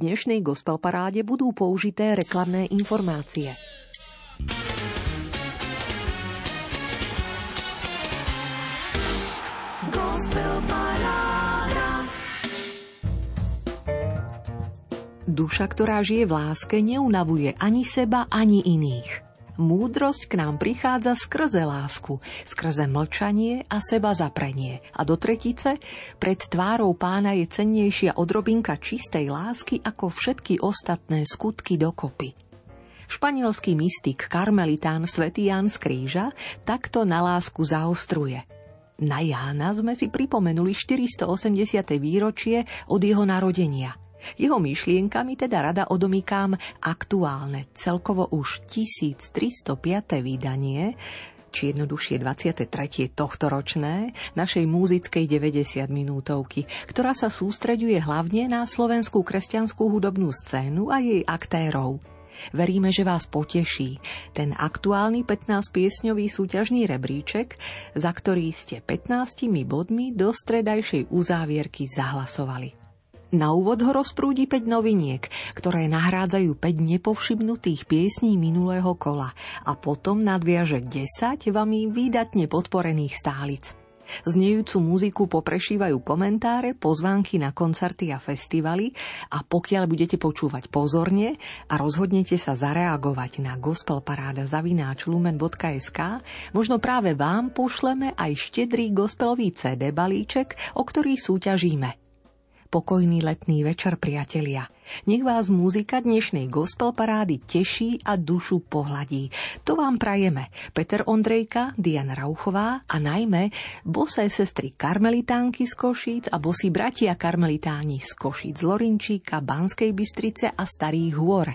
dnešnej gospel paráde budú použité reklamné informácie. Duša, ktorá žije v láske, neunavuje ani seba, ani iných. Múdrosť k nám prichádza skrze lásku, skrze mlčanie a seba zaprenie. A do tretice, pred tvárou pána je cennejšia odrobinka čistej lásky ako všetky ostatné skutky dokopy. Španielský mystik karmelitán svätý Ján z Kríža takto na lásku zaostruje. Na Jána sme si pripomenuli 480. výročie od jeho narodenia – jeho myšlienkami teda rada odomykám aktuálne, celkovo už 1305. vydanie, či jednoduchšie 23. tohtoročné našej múzickej 90 minútovky, ktorá sa sústreďuje hlavne na slovenskú kresťanskú hudobnú scénu a jej aktérov. Veríme, že vás poteší ten aktuálny 15-piesňový súťažný rebríček, za ktorý ste 15 bodmi do stredajšej uzávierky zahlasovali. Na úvod ho rozprúdi 5 noviniek, ktoré nahrádzajú 5 nepovšimnutých piesní minulého kola a potom nadviaže 10 vami výdatne podporených stálic. Znejúcu muziku poprešívajú komentáre, pozvánky na koncerty a festivaly a pokiaľ budete počúvať pozorne a rozhodnete sa zareagovať na gospelparáda zavináč lumen.sk, možno práve vám pošleme aj štedrý gospelový CD balíček, o ktorý súťažíme. Pokojný letný večer, priatelia. Nech vás muzika dnešnej gospel parády teší a dušu pohladí. To vám prajeme Peter Ondrejka, Diana Rauchová a najmä bosé sestry karmelitánky z Košíc a bosí bratia karmelitáni z Košíc Lorinčíka, Banskej Bystrice a Starých hôr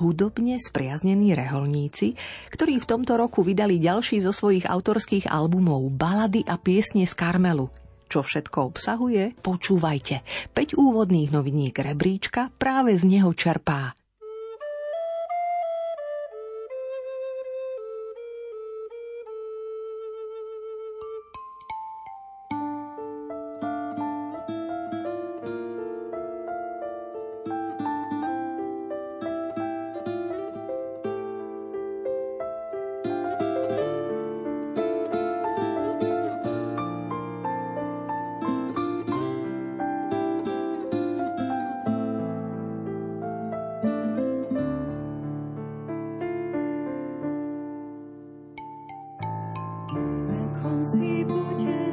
hudobne spriaznení reholníci, ktorí v tomto roku vydali ďalší zo svojich autorských albumov Balady a piesne z Karmelu – čo všetko obsahuje? Počúvajte. 5 úvodných noviniek rebríčka práve z neho čerpá 空气不见。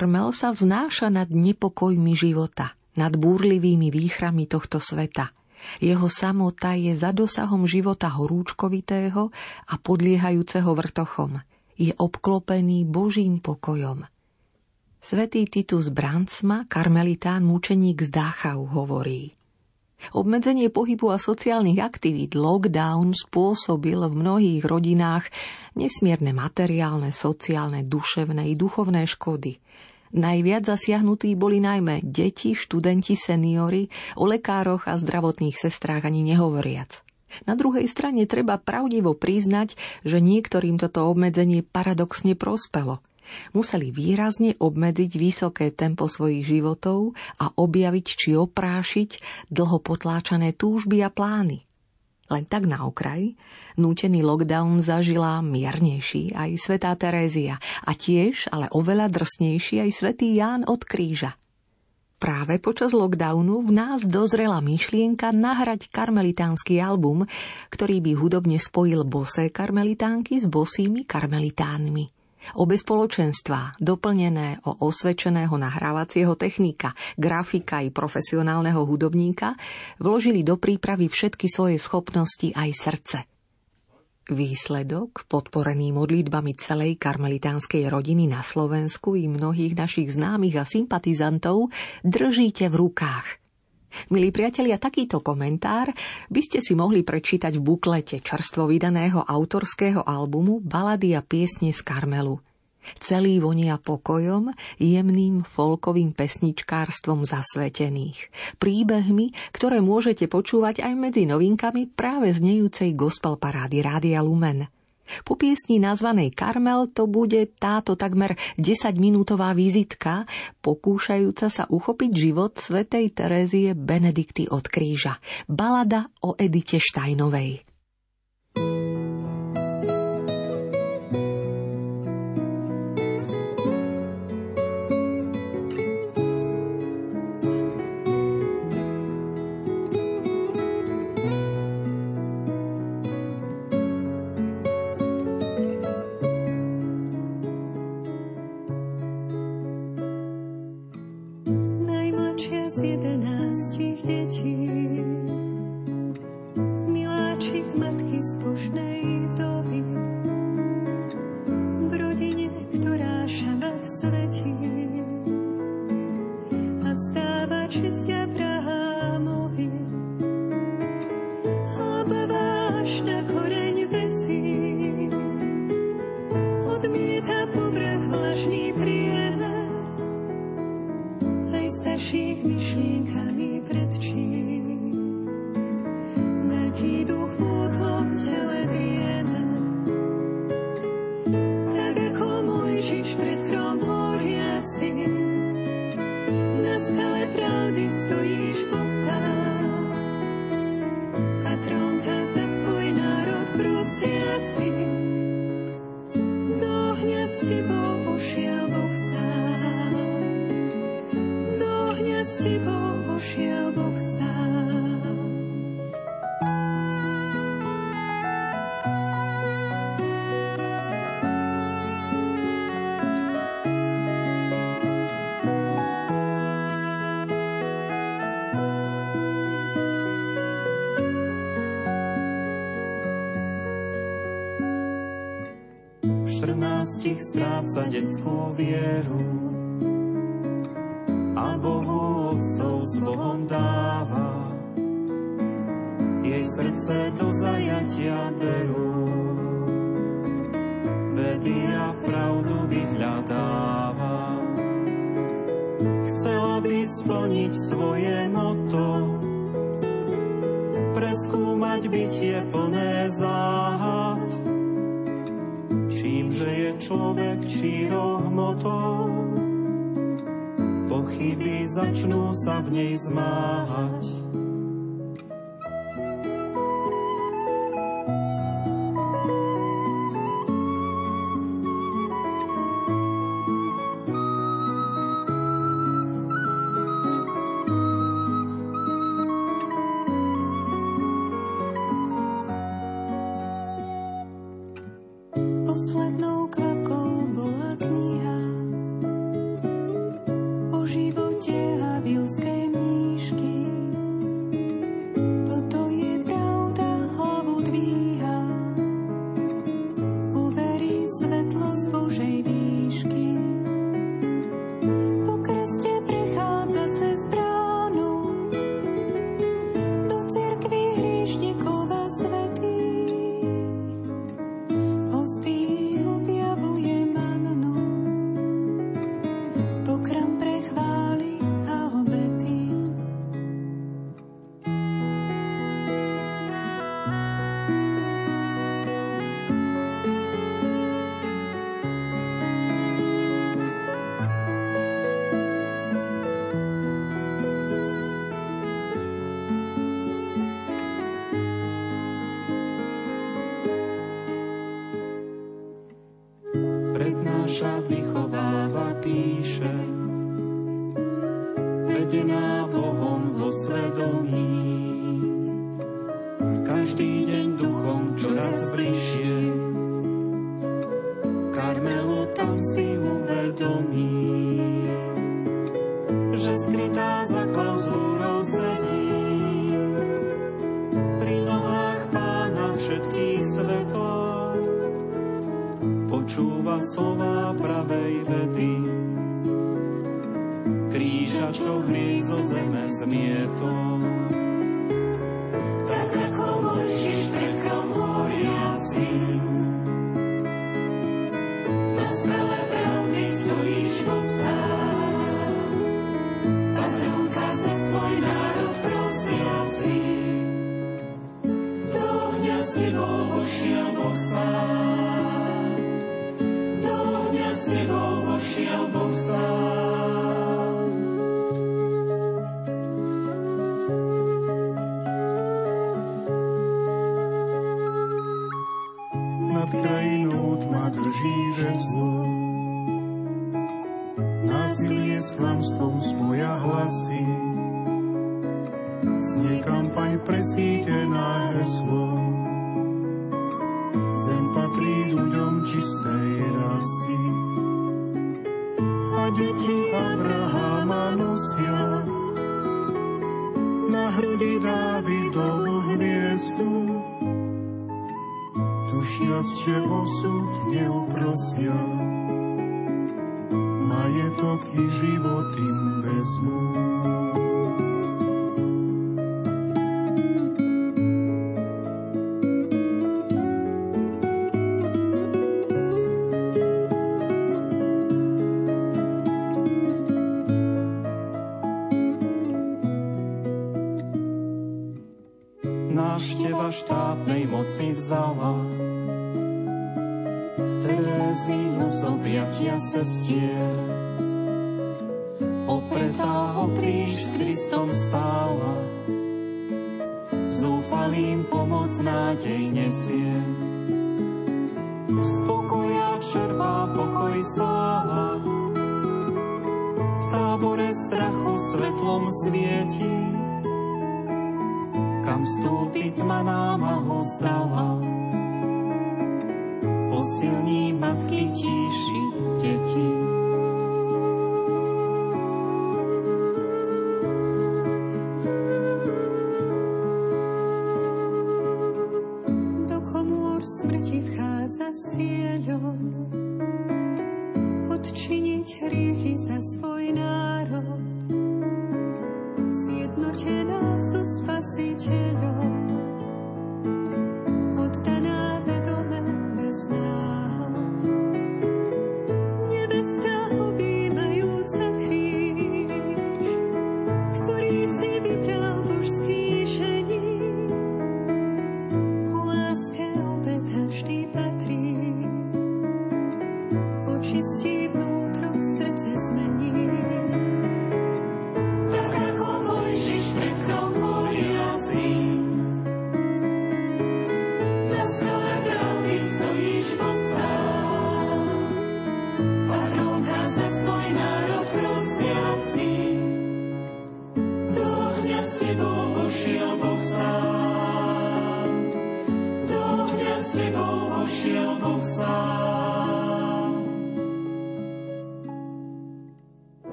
Karmel sa vznáša nad nepokojmi života, nad búrlivými výchrami tohto sveta. Jeho samota je za dosahom života horúčkovitého a podliehajúceho vrtochom. Je obklopený Božím pokojom. Svetý Titus Brancma, karmelitán mučeník z Dachau, hovorí Obmedzenie pohybu a sociálnych aktivít lockdown spôsobil v mnohých rodinách nesmierne materiálne, sociálne, duševné i duchovné škody – Najviac zasiahnutí boli najmä deti, študenti, seniory, o lekároch a zdravotných sestrách ani nehovoriac. Na druhej strane treba pravdivo priznať, že niektorým toto obmedzenie paradoxne prospelo. Museli výrazne obmedziť vysoké tempo svojich životov a objaviť či oprášiť dlho potláčané túžby a plány. Len tak na okraj, nútený lockdown zažila miernejší aj svetá Terézia a tiež, ale oveľa drsnejší aj svätý Ján od kríža. Práve počas lockdownu v nás dozrela myšlienka nahrať karmelitánsky album, ktorý by hudobne spojil bosé karmelitánky s bosými karmelitánmi – Obe spoločenstvá, doplnené o osvedčeného nahrávacieho technika, grafika i profesionálneho hudobníka, vložili do prípravy všetky svoje schopnosti aj srdce. Výsledok, podporený modlitbami celej karmelitánskej rodiny na Slovensku i mnohých našich známych a sympatizantov, držíte v rukách – Milí priatelia, takýto komentár by ste si mohli prečítať v buklete čerstvo vydaného autorského albumu Balady a piesne z Karmelu. Celý vonia pokojom, jemným folkovým pesničkárstvom zasvetených. Príbehmi, ktoré môžete počúvať aj medzi novinkami práve znejúcej gospel parády Rádia Lumen – po piesni nazvanej Karmel to bude táto takmer 10-minútová vizitka, pokúšajúca sa uchopiť život svätej Terézie Benedikty od kríža. Balada o Edite Štajnovej. 14 stráca detskú vieru a Bohu otcov s Bohom dáva. Jej srdce do v nej zmáhať. Smrti vchádza s cieľom.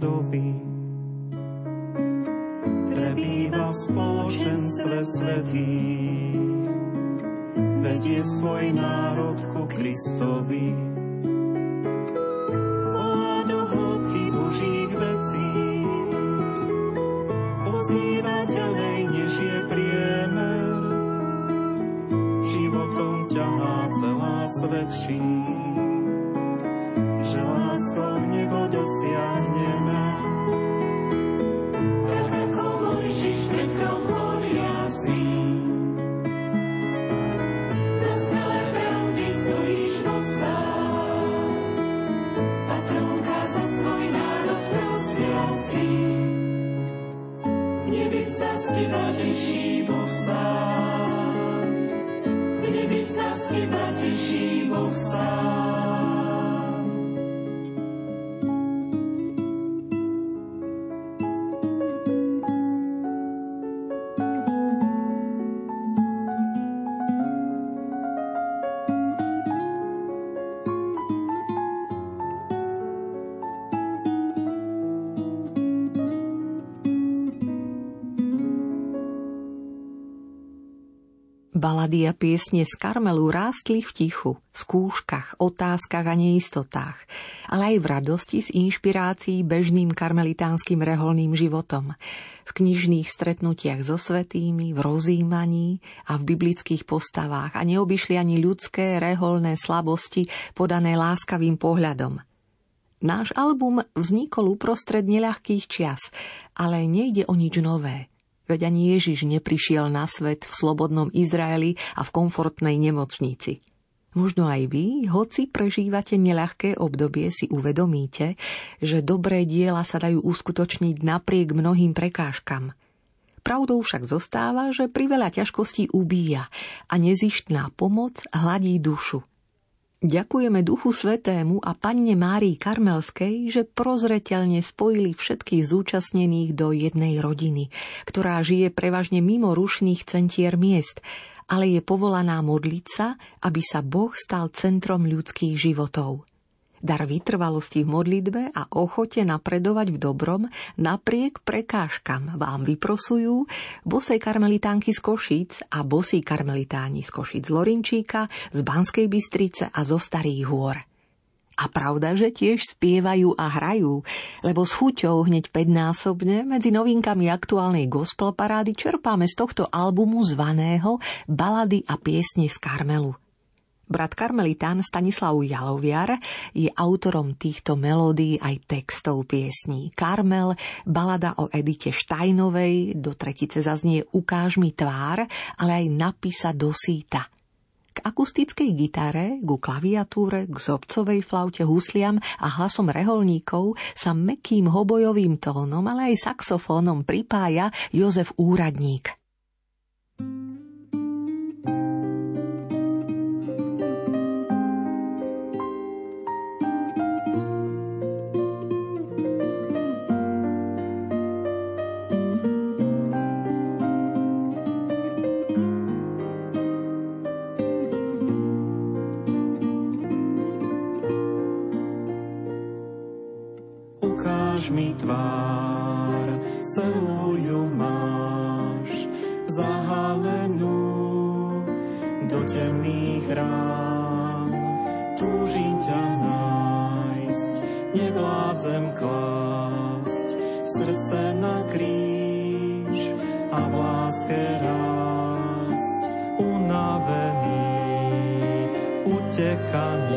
Dovi. Balady a piesne z Karmelu rástli v tichu, skúškach, otázkach a neistotách, ale aj v radosti z inšpirácií bežným karmelitánskym reholným životom, v knižných stretnutiach so svetými, v rozímaní a v biblických postavách a neobyšli ani ľudské reholné slabosti podané láskavým pohľadom. Náš album vznikol uprostred neľahkých čias, ale nejde o nič nové – Veď ani Ježiš neprišiel na svet v slobodnom Izraeli a v komfortnej nemocnici. Možno aj vy, hoci prežívate neľahké obdobie, si uvedomíte, že dobré diela sa dajú uskutočniť napriek mnohým prekážkam. Pravdou však zostáva, že priveľa ťažkostí ubíja a nezištná pomoc hladí dušu. Ďakujeme Duchu Svetému a Panne Márii Karmelskej, že prozreteľne spojili všetkých zúčastnených do jednej rodiny, ktorá žije prevažne mimo rušných centier miest, ale je povolaná modliť sa, aby sa Boh stal centrom ľudských životov. Dar vytrvalosti v modlitbe a ochote napredovať v dobrom napriek prekážkam vám vyprosujú bosej karmelitánky z Košíc a bosí karmelitáni z Košíc z Lorinčíka, z Banskej Bystrice a zo Starých hôr. A pravda, že tiež spievajú a hrajú, lebo s chuťou hneď 5-násobne medzi novinkami aktuálnej gospel parády čerpáme z tohto albumu zvaného Balady a piesne z Karmelu – Brat karmelitán Stanislav Jaloviar je autorom týchto melódií aj textov piesní. Karmel, balada o Edite Štajnovej, do tretice zaznie Ukáž mi tvár, ale aj napísa do síta. K akustickej gitare, ku klaviatúre, k zobcovej flaute, husliam a hlasom reholníkov sa mekým hobojovým tónom, ale aj saxofónom pripája Jozef Úradník. Mi tvár, celú máš, zahalenú do temných rám, Túžim ťa nájsť, nevládzem klásť srdce na kríž a v láske rásť. Unavený, utekaný.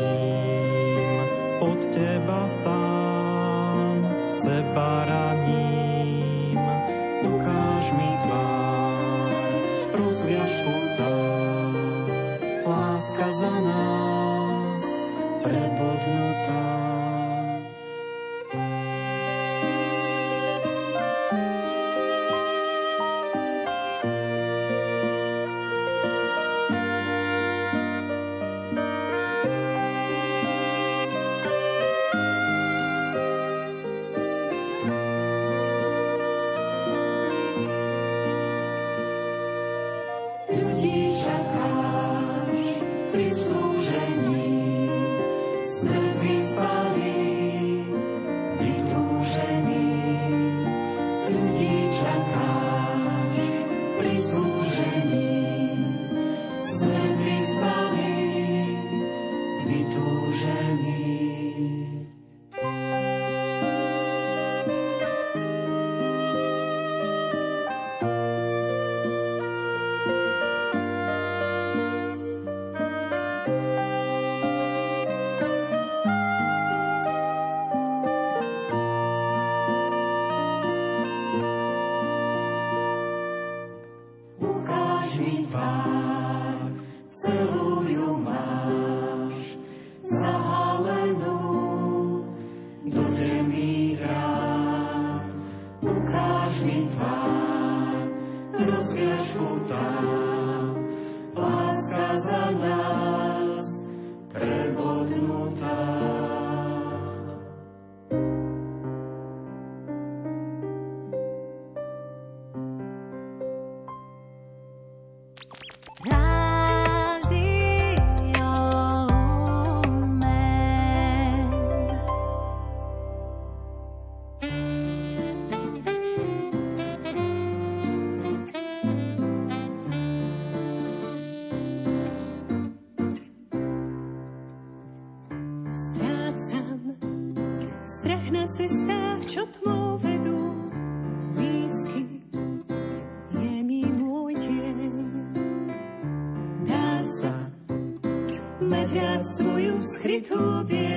如今 krytú biel.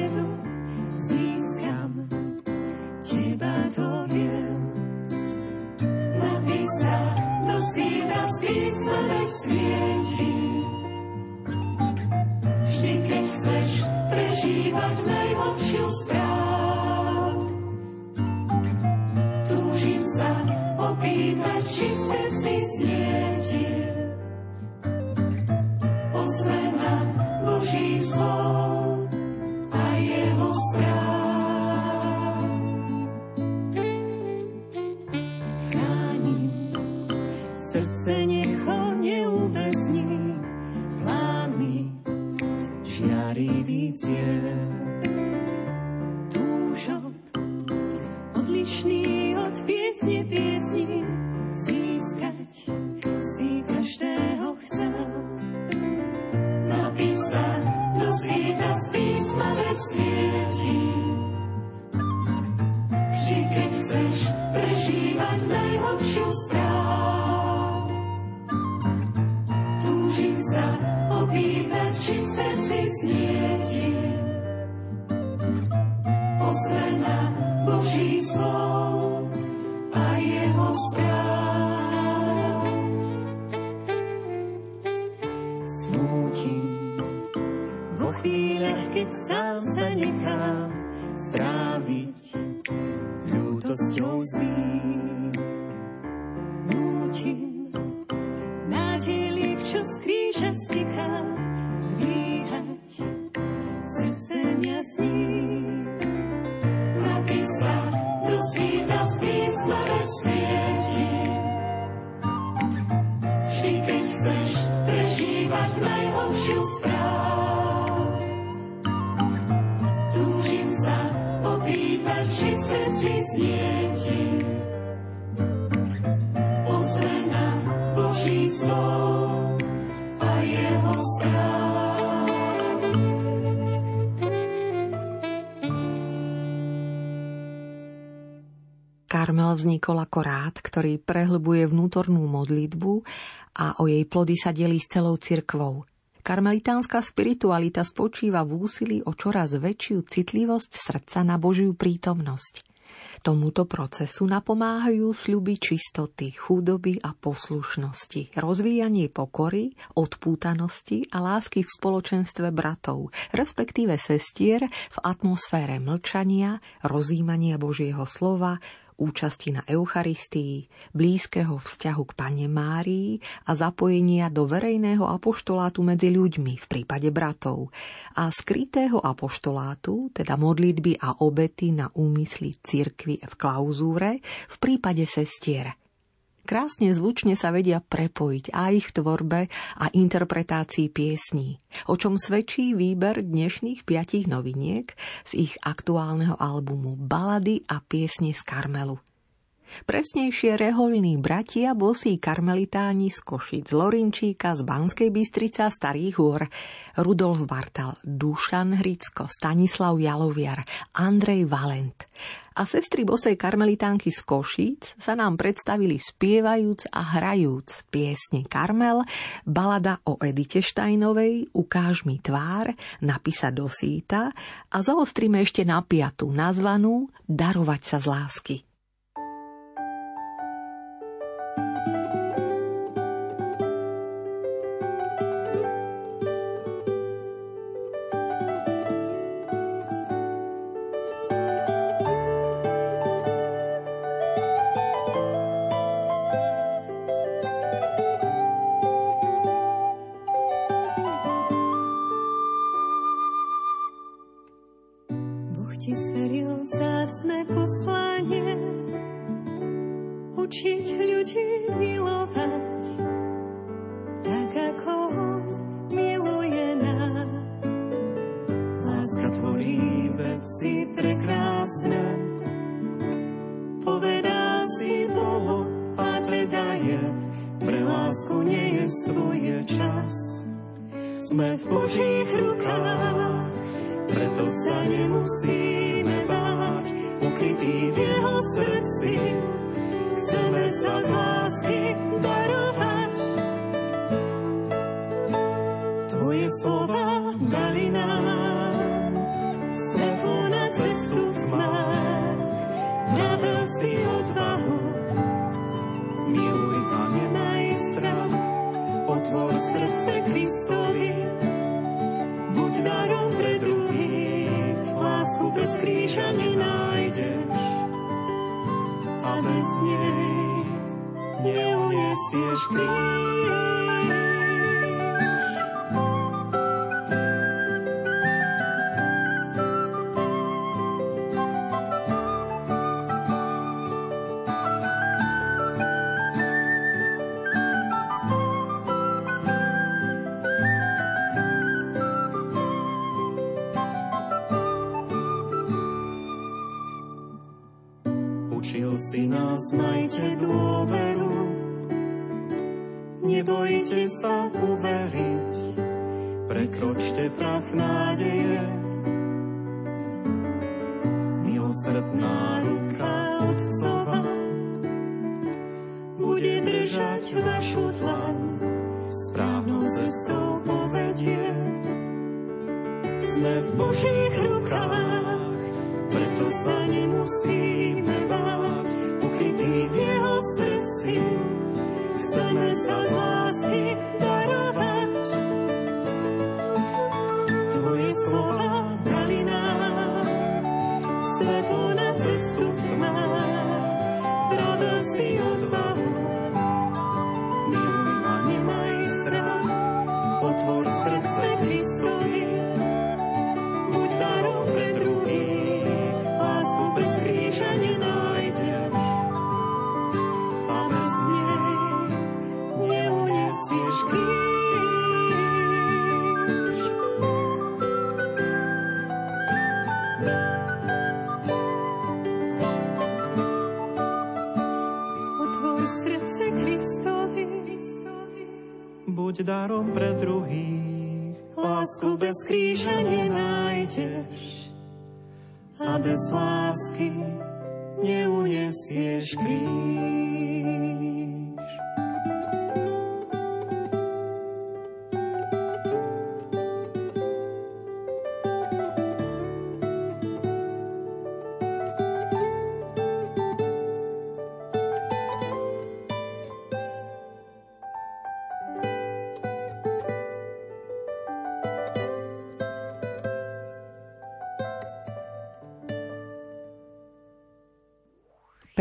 sa, do sveta z písma svieti. Vždy, keď chceš prežívať najhlbšiu strach, túžim sa opýtať, či v srdci snie. Vznikol ako rád, ktorý prehlbuje vnútornú modlitbu a o jej plody sa delí s celou cirkvou. Karmelitánska spiritualita spočíva v úsilí o čoraz väčšiu citlivosť srdca na Božiu prítomnosť. Tomuto procesu napomáhajú sľuby čistoty, chudoby a poslušnosti, rozvíjanie pokory, odpútanosti a lásky v spoločenstve bratov, respektíve sestier v atmosfére mlčania, rozímania Božieho slova, účasti na Eucharistii, blízkeho vzťahu k Pane Márii a zapojenia do verejného apoštolátu medzi ľuďmi v prípade bratov a skrytého apoštolátu, teda modlitby a obety na úmysly cirkvy v klauzúre v prípade sestier – Krásne zvučne sa vedia prepojiť aj ich tvorbe a interpretácii piesní, o čom svedčí výber dnešných piatich noviniek z ich aktuálneho albumu Balady a piesne z Karmelu. Presnejšie reholní bratia bosí karmelitáni z Košic, Lorinčíka, z Banskej Bystrica, Starých hôr, Rudolf Bartal, Dušan Hricko, Stanislav Jaloviar, Andrej Valent a sestry bosej karmelitánky z Košíc sa nám predstavili spievajúc a hrajúc piesne Karmel, balada o Edite Štajnovej, Ukáž mi tvár, napísať do síta a zaostríme ešte na piatu nazvanú Darovať sa z lásky.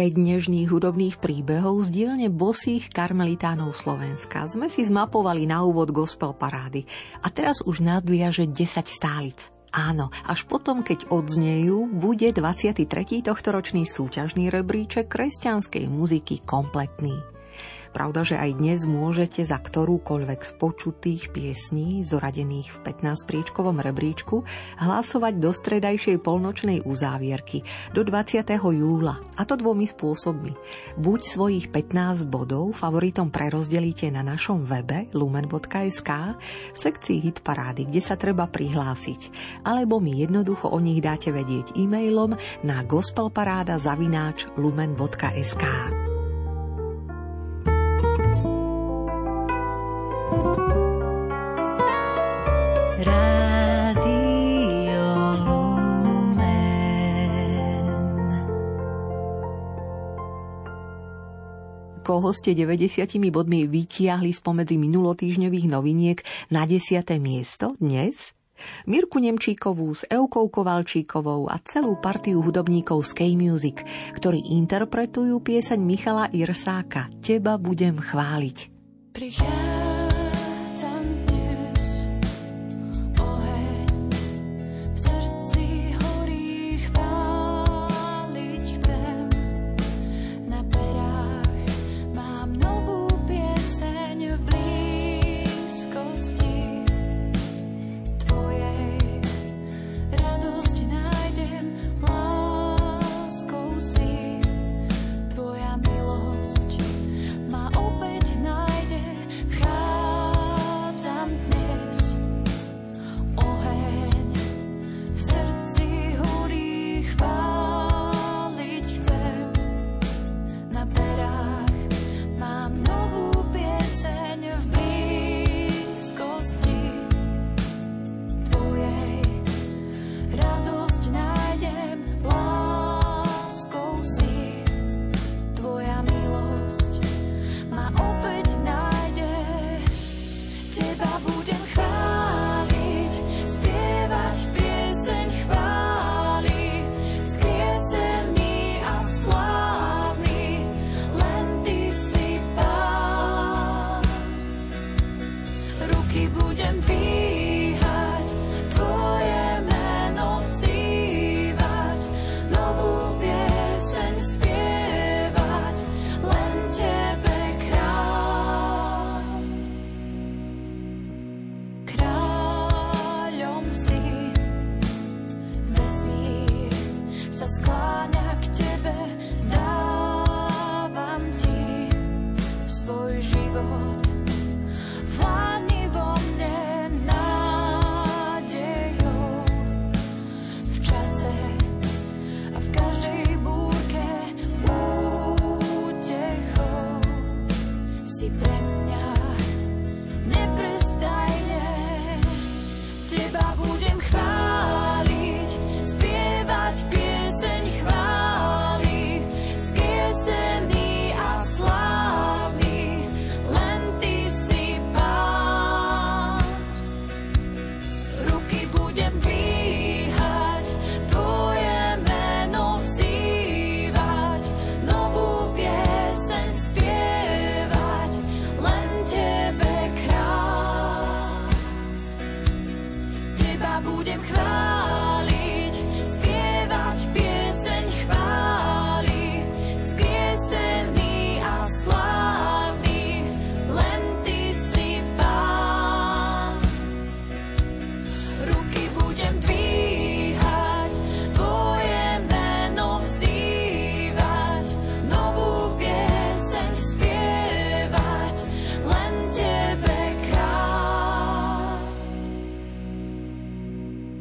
5 dnešných hudobných príbehov z dielne bosých karmelitánov Slovenska sme si zmapovali na úvod gospel parády. A teraz už nadviaže 10 stálic. Áno, až potom, keď odznejú, bude 23. tohtoročný súťažný rebríček kresťanskej muziky kompletný. Pravda, že aj dnes môžete za ktorúkoľvek z počutých piesní, zoradených v 15-priečkovom rebríčku, hlasovať do stredajšej polnočnej uzávierky do 20. júla. A to dvomi spôsobmi. Buď svojich 15 bodov favoritom prerozdelíte na našom webe lumen.sk v sekcii hit parády, kde sa treba prihlásiť. Alebo mi jednoducho o nich dáte vedieť e-mailom na gospelparáda zavináč lumen.sk. koho ste 90 bodmi vytiahli spomedzi minulotýžňových noviniek na 10. miesto dnes? Mirku Nemčíkovú s Eukou Kovalčíkovou a celú partiu hudobníkov z K-Music, ktorí interpretujú pieseň Michala Irsáka Teba budem chváliť. Prichádza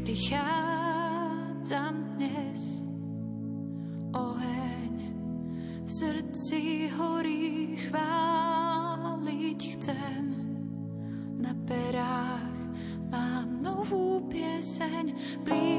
prichádzam dnes. Oheň v srdci horí, chváliť chcem. Na perách mám novú pieseň, blíž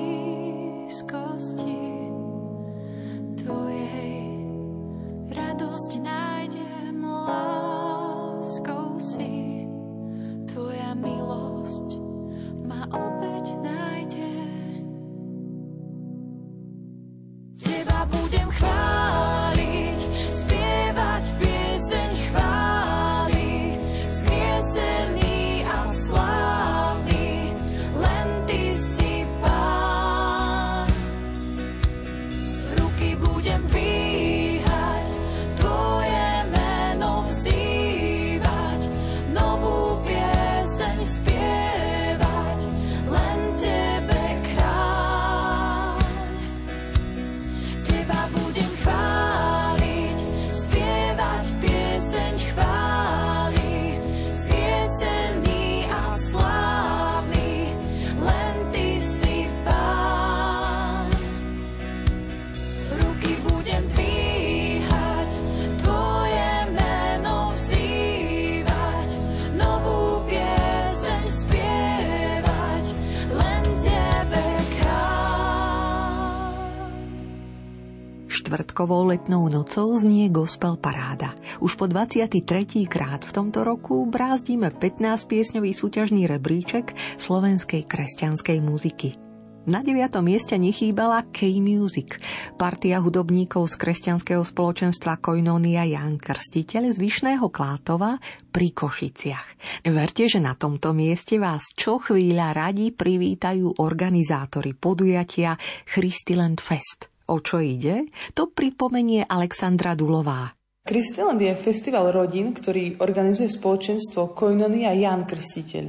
štvrtkovou letnou nocou znie Gospel Paráda. Už po 23. krát v tomto roku brázdime 15 piesňový súťažný rebríček slovenskej kresťanskej muziky. Na 9. mieste nechýbala K-Music, partia hudobníkov z kresťanského spoločenstva Koinonia Jan Krstiteľ z Vyšného Klátova pri Košiciach. Verte, že na tomto mieste vás čo chvíľa radi privítajú organizátori podujatia Christiland Fest – O čo ide? To pripomenie Alexandra Dulová. Kristiland je festival rodín, ktorý organizuje spoločenstvo Koinonia Jan Krstiteľ.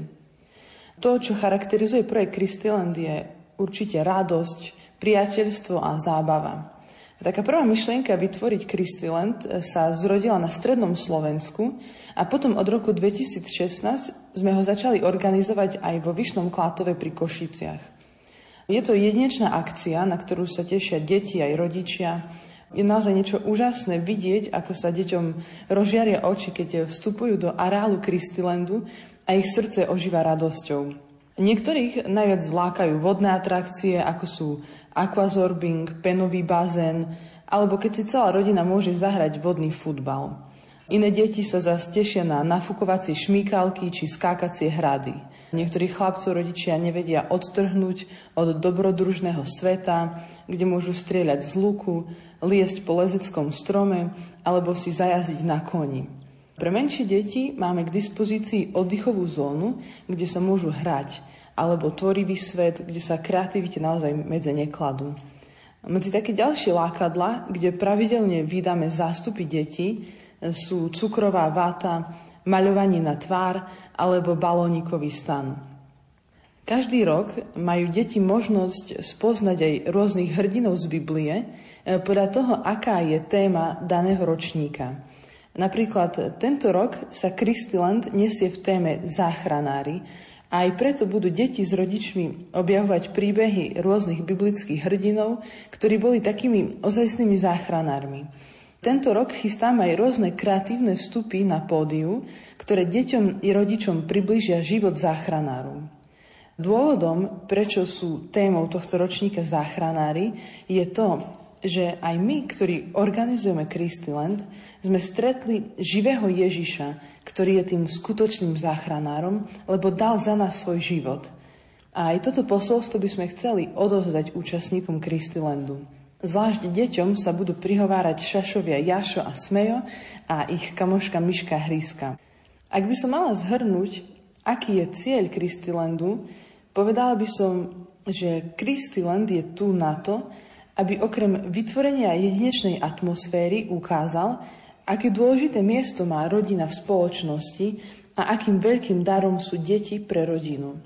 To, čo charakterizuje projekt Kristiland, je určite radosť, priateľstvo a zábava. Taká prvá myšlienka vytvoriť Kristiland sa zrodila na strednom Slovensku a potom od roku 2016 sme ho začali organizovať aj vo Vyšnom Klátove pri Košiciach. Je to jedinečná akcia, na ktorú sa tešia deti aj rodičia. Je naozaj niečo úžasné vidieť, ako sa deťom rozžiaria oči, keď vstupujú do areálu Kristilendu a ich srdce ožíva radosťou. Niektorých najviac zlákajú vodné atrakcie, ako sú aquazorbing, penový bazén, alebo keď si celá rodina môže zahrať vodný futbal. Iné deti sa zase tešia na nafúkovacie šmíkalky či skákacie hrady. Niektorí chlapcov rodičia nevedia odtrhnúť od dobrodružného sveta, kde môžu strieľať z luku, liesť po lezeckom strome alebo si zajazdiť na koni. Pre menšie deti máme k dispozícii oddychovú zónu, kde sa môžu hrať, alebo tvorivý svet, kde sa kreativite naozaj medze nekladú. Medzi také ďalšie lákadla, kde pravidelne vydáme zástupy detí, sú cukrová váta, maľovanie na tvár alebo balónikový stan. Každý rok majú deti možnosť spoznať aj rôznych hrdinov z Biblie e, podľa toho, aká je téma daného ročníka. Napríklad tento rok sa Kristiland nesie v téme záchranári a aj preto budú deti s rodičmi objavovať príbehy rôznych biblických hrdinov, ktorí boli takými ozajstnými záchranármi. Tento rok chystáme aj rôzne kreatívne vstupy na pódiu, ktoré deťom i rodičom približia život záchranáru. Dôvodom, prečo sú témou tohto ročníka záchranári, je to, že aj my, ktorí organizujeme Christyland, sme stretli živého Ježiša, ktorý je tým skutočným záchranárom, lebo dal za nás svoj život. A aj toto posolstvo by sme chceli odovzdať účastníkom Christylandu. Zvlášť deťom sa budú prihovárať šašovia Jašo a Smejo a ich kamoška Miška Hríska. Ak by som mala zhrnúť, aký je cieľ Kristilandu, povedala by som, že Kristiland je tu na to, aby okrem vytvorenia jedinečnej atmosféry ukázal, aké dôležité miesto má rodina v spoločnosti a akým veľkým darom sú deti pre rodinu.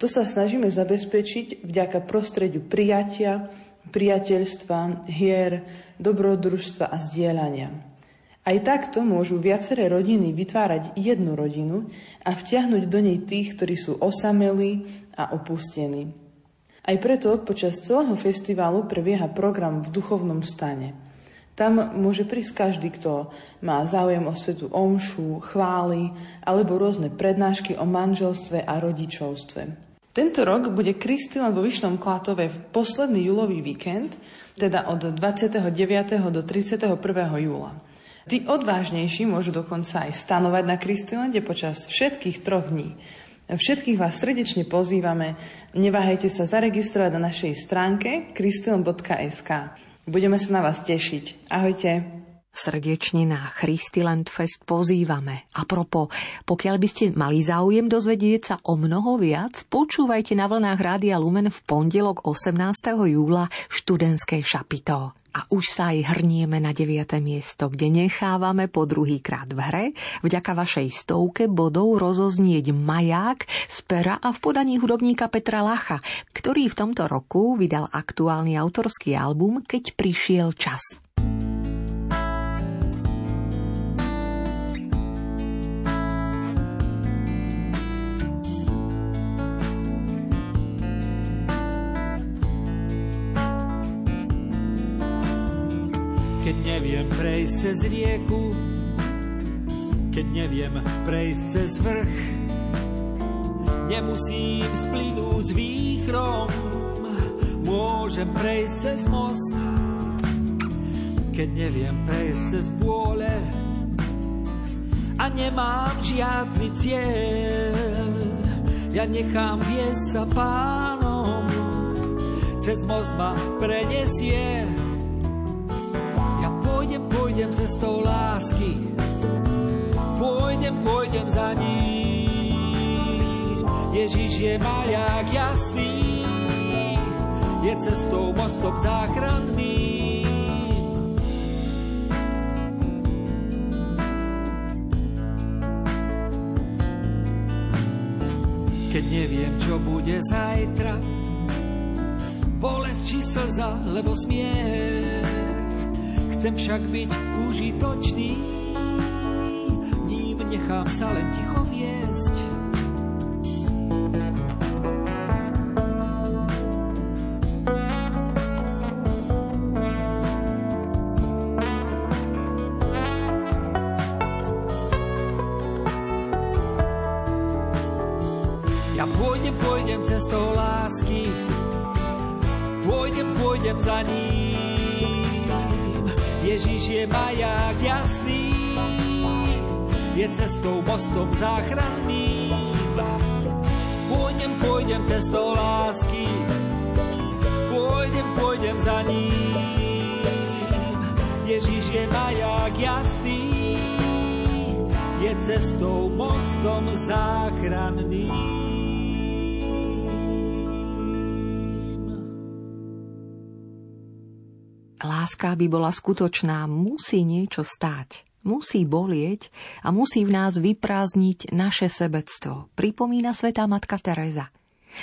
To sa snažíme zabezpečiť vďaka prostrediu prijatia, priateľstva, hier, dobrodružstva a zdieľania. Aj takto môžu viaceré rodiny vytvárať jednu rodinu a vtiahnuť do nej tých, ktorí sú osamelí a opustení. Aj preto počas celého festivalu prebieha program v duchovnom stane. Tam môže prísť každý, kto má záujem o svetu omšu, chvály alebo rôzne prednášky o manželstve a rodičovstve. Tento rok bude Kristýna vo Vyšnom Klátove v posledný júlový víkend, teda od 29. do 31. júla. Tí odvážnejší môžu dokonca aj stanovať na Kristilande počas všetkých troch dní. Všetkých vás srdečne pozývame. Neváhajte sa zaregistrovať na našej stránke kristilon.sk. Budeme sa na vás tešiť. Ahojte. Srdečne na Christiland Fest pozývame. A propo, pokiaľ by ste mali záujem dozvedieť sa o mnoho viac, počúvajte na vlnách Rádia Lumen v pondelok 18. júla študentské šapito. A už sa aj hrnieme na 9. miesto, kde nechávame po druhý krát v hre vďaka vašej stovke bodov rozoznieť maják z pera a v podaní hudobníka Petra Lacha, ktorý v tomto roku vydal aktuálny autorský album Keď prišiel čas. Prejsť cez rieku, keď neviem prejsť cez vrch, nemusím splynúť s výchrom, môžem prejsť cez most. Keď neviem prejsť cez bôle a nemám žiadny cieľ, ja nechám viesť sa pánom, cez most ma prenesie cestou lásky, pôjdem, pôjdem za ním. Ježiš je maják jasný, je cestou mostom záchranný. Keď neviem, čo bude zajtra, bolesť či slza, lebo smiech Chcem však byť užitočný, ním nechám sa len ticho viesť. Mostom záchranný. Pôjdem, pôjdem cestou lásky, pôjdem, pôjdem za ním. Ježiš je maják jasný, je cestou, mostom záchranný. láska by bola skutočná, musí niečo stáť. Musí bolieť a musí v nás vyprázdniť naše sebectvo, pripomína svetá matka Teresa.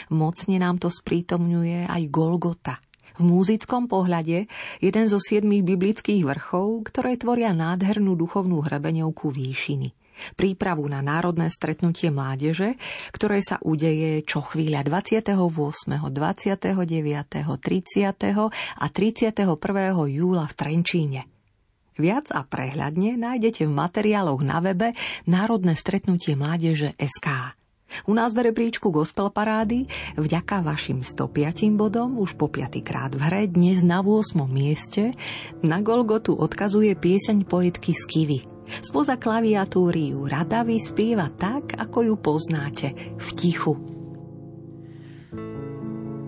Mocne nám to sprítomňuje aj Golgota. V múzickom pohľade jeden zo siedmých biblických vrchov, ktoré tvoria nádhernú duchovnú hrebeňovku výšiny – prípravu na národné stretnutie mládeže, ktoré sa udeje čo chvíľa 28., 29., 30. a 31. júla v Trenčíne. Viac a prehľadne nájdete v materiáloch na webe Národné stretnutie mládeže SK. U nás v rebríčku Gospel Parády vďaka vašim 105 bodom už po piatýkrát v hre dnes na 8. mieste na Golgotu odkazuje pieseň poetky Skivy – Spoza klaviatúry ju rada vyspieva tak, ako ju poznáte, v tichu.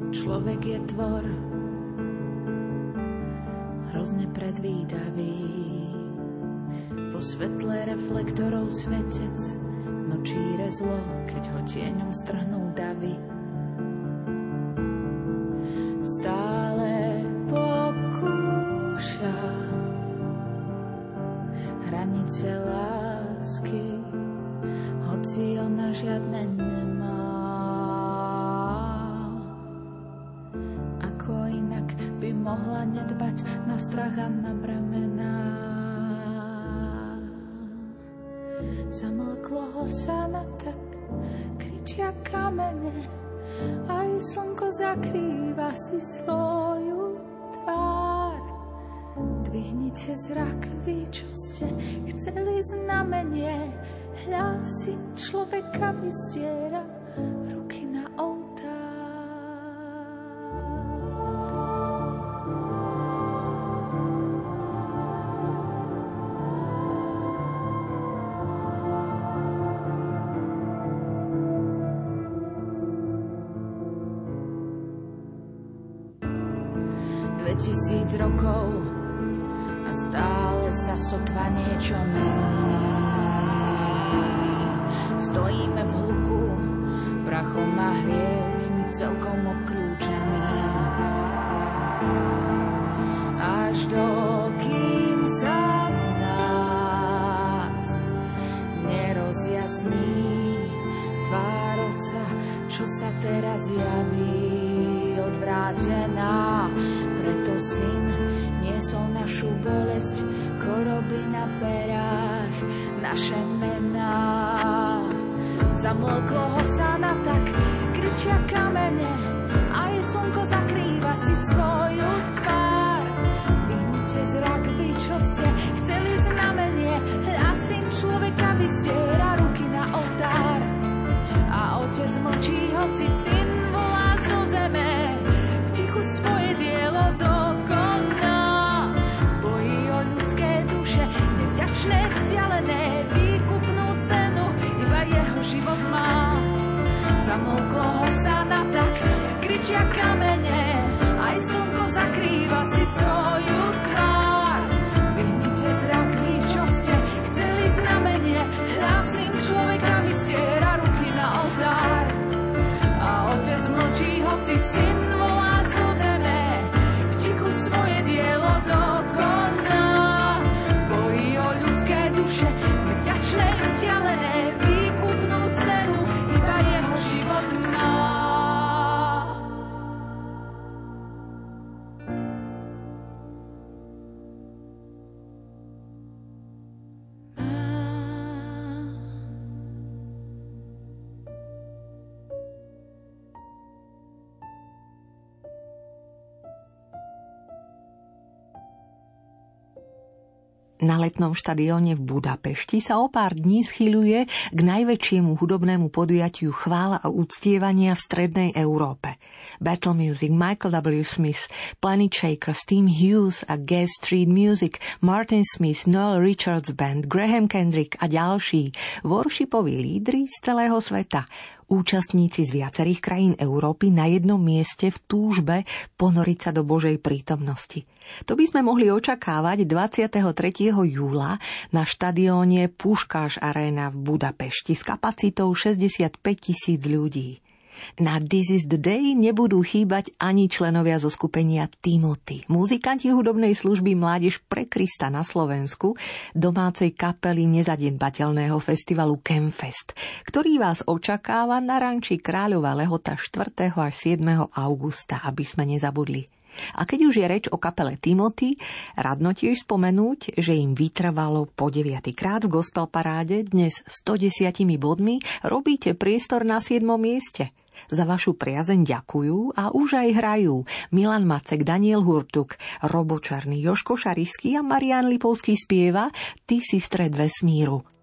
Človek je tvor hrozne predvídavý vo svetle reflektorov svetec nočíre zlo, keď ho tieňom strhnú davy. Stále pokúša hranice lásky, hoci ona žiadne nemá. Ako inak by mohla nedbať na strach a na bremená. Zamlklo ho sa na tak, kričia kamene, aj slnko zakrýva si svoju tvár. Dvihnite zrak, vy, čo ste chceli znamenie, hľa si človeka vystiera ruky celkom obklúčený. Až do kým sa nás nerozjasní tvár oca, čo sa teraz javí odvrátená preto syn niesol našu bolesť, choroby na perách, naše mená. Zamlklo ho sa kričia kamene, mlčí, hoci Na letnom štadióne v Budapešti sa o pár dní schyluje k najväčšiemu hudobnému podujatiu chvála a uctievania v strednej Európe. Battle Music, Michael W. Smith, Planet Shakers, Tim Hughes a Gay Street Music, Martin Smith, Noel Richards Band, Graham Kendrick a ďalší worshipoví lídry z celého sveta účastníci z viacerých krajín Európy na jednom mieste v túžbe ponoriť sa do Božej prítomnosti. To by sme mohli očakávať 23. júla na štadióne Puškáš Arena v Budapešti s kapacitou 65 tisíc ľudí. Na This is the Day nebudú chýbať ani členovia zo skupenia Timothy, muzikanti hudobnej služby Mládež pre Krista na Slovensku, domácej kapely nezadiebateľného festivalu Chemfest, ktorý vás očakáva na ranči Kráľova Lehota 4. až 7. augusta, aby sme nezabudli. A keď už je reč o kapele Timothy, radno tiež spomenúť, že im vytrvalo po 9. krát v gospel paráde dnes 110 bodmi robíte priestor na 7. mieste. Za vašu priazeň ďakujú a už aj hrajú Milan Macek, Daniel Hurtuk, Robo Joško Šarišský a Marian Lipovský spieva Ty si stred vesmíru.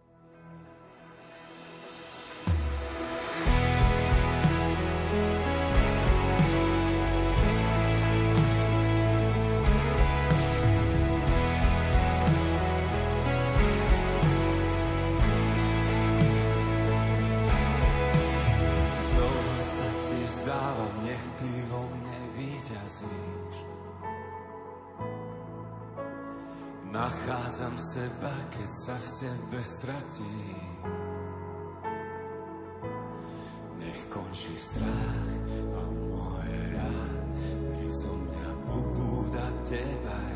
Nachádzam seba, keď sa v tebe stratím. Nech končí strach a moje ja, nech zo mňa ubúda teba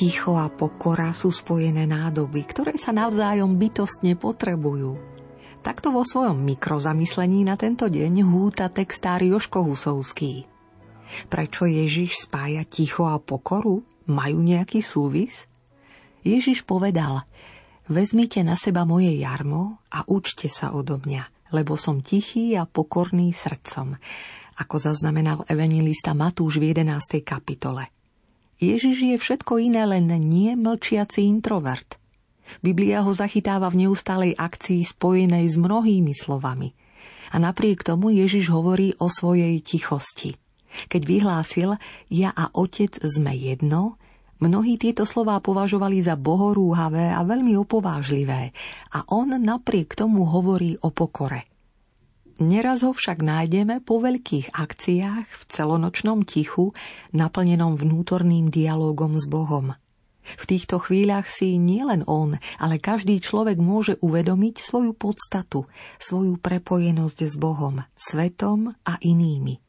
Ticho a pokora sú spojené nádoby, ktoré sa navzájom bytostne potrebujú. Takto vo svojom mikrozamyslení na tento deň húta textár Joško Husovský. Prečo Ježiš spája ticho a pokoru? Majú nejaký súvis? Ježiš povedal, vezmite na seba moje jarmo a učte sa odo mňa, lebo som tichý a pokorný srdcom, ako zaznamenal evangelista Matúš v 11. kapitole – Ježiš je všetko iné, len nie mlčiaci introvert. Biblia ho zachytáva v neustálej akcii spojenej s mnohými slovami. A napriek tomu Ježiš hovorí o svojej tichosti. Keď vyhlásil, ja a otec sme jedno, mnohí tieto slová považovali za bohorúhavé a veľmi opovážlivé a on napriek tomu hovorí o pokore. Neraz ho však nájdeme po veľkých akciách v celonočnom tichu, naplnenom vnútorným dialogom s Bohom. V týchto chvíľach si nielen on, ale každý človek môže uvedomiť svoju podstatu, svoju prepojenosť s Bohom, svetom a inými.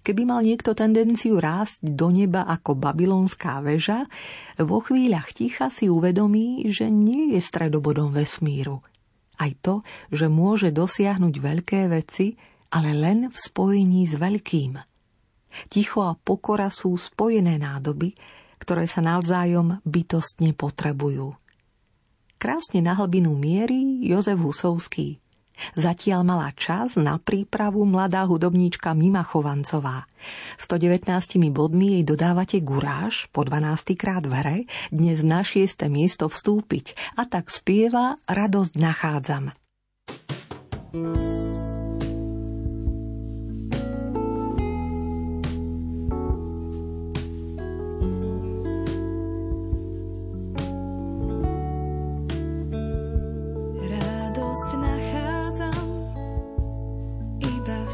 Keby mal niekto tendenciu rásť do neba ako babylonská väža, vo chvíľach ticha si uvedomí, že nie je stredobodom vesmíru, aj to, že môže dosiahnuť veľké veci, ale len v spojení s veľkým. Ticho a pokora sú spojené nádoby, ktoré sa navzájom bytostne potrebujú. Krásne na hlbinu miery Jozef Husovský – Zatiaľ mala čas na prípravu mladá hudobníčka Mima Chovancová. 119 bodmi jej dodávate guráž po 12. krát v hre, dnes na 6. miesto vstúpiť a tak spieva Radosť nachádzam. thank you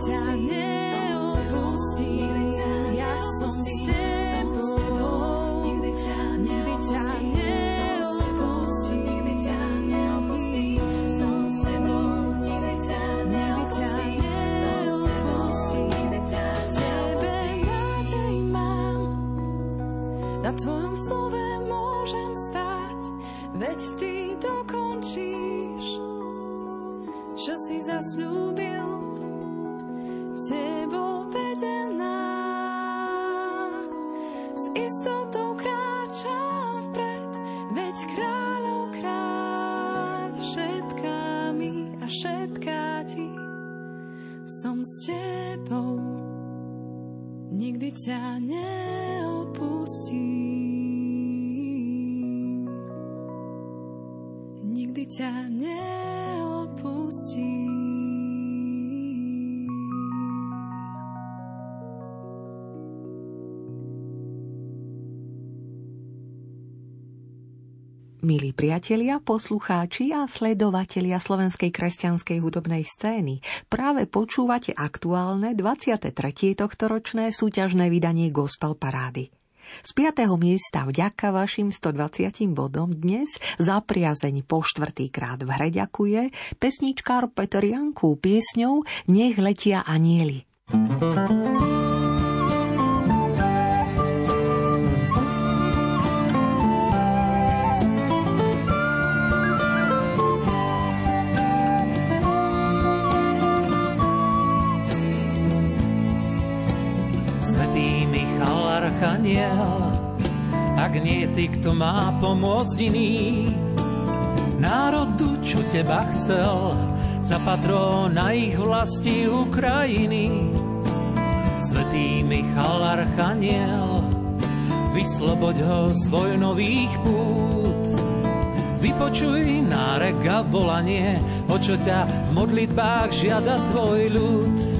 ťa neopustím, ja som s tebou. ťa neopustím. Nikdy ťa neopustím. Milí priatelia, poslucháči a sledovatelia slovenskej kresťanskej hudobnej scény, práve počúvate aktuálne 23. tohtoročné súťažné vydanie Gospel Parády. Z 5. miesta vďaka vašim 120 bodom dnes za priazeň po štvrtýkrát v hre ďakuje pesničkár Peter Janku piesňou Nech letia anieli. thank you aniel, ak nie ty, kto má pomôcť iný. Národu, čo teba chcel, za patrona ich vlasti Ukrajiny. Svetý Michal Archaniel, vysloboď ho z vojnových pút. Vypočuj nárek a volanie, o čo ťa v modlitbách žiada tvoj ľud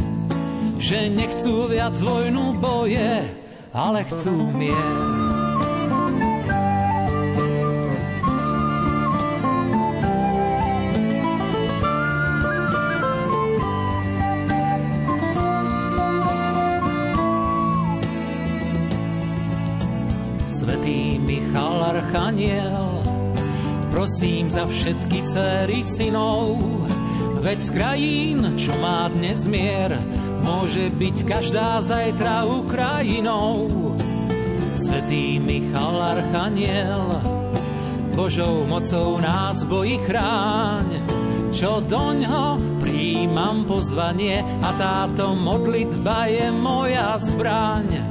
že nechcú viac vojnu boje, ale chcú mier. Archaniel, prosím za všetky céry synov, veď z krajín, čo má dnes mier, Môže byť každá zajtra Ukrajinou. Svetý Michal Archaniel, Božou mocou nás bojí chráň, čo doňho príjmam pozvanie a táto modlitba je moja zbraň.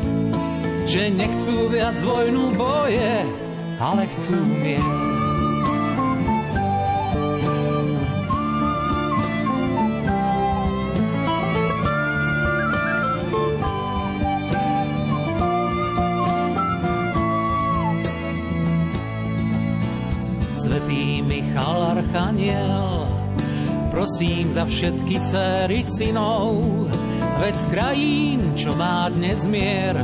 že nechcú viac vojnu boje, ale chcú mier. Svetý Michal Archaniel, prosím za všetky céry synov, veď krajín, čo má dnes mier,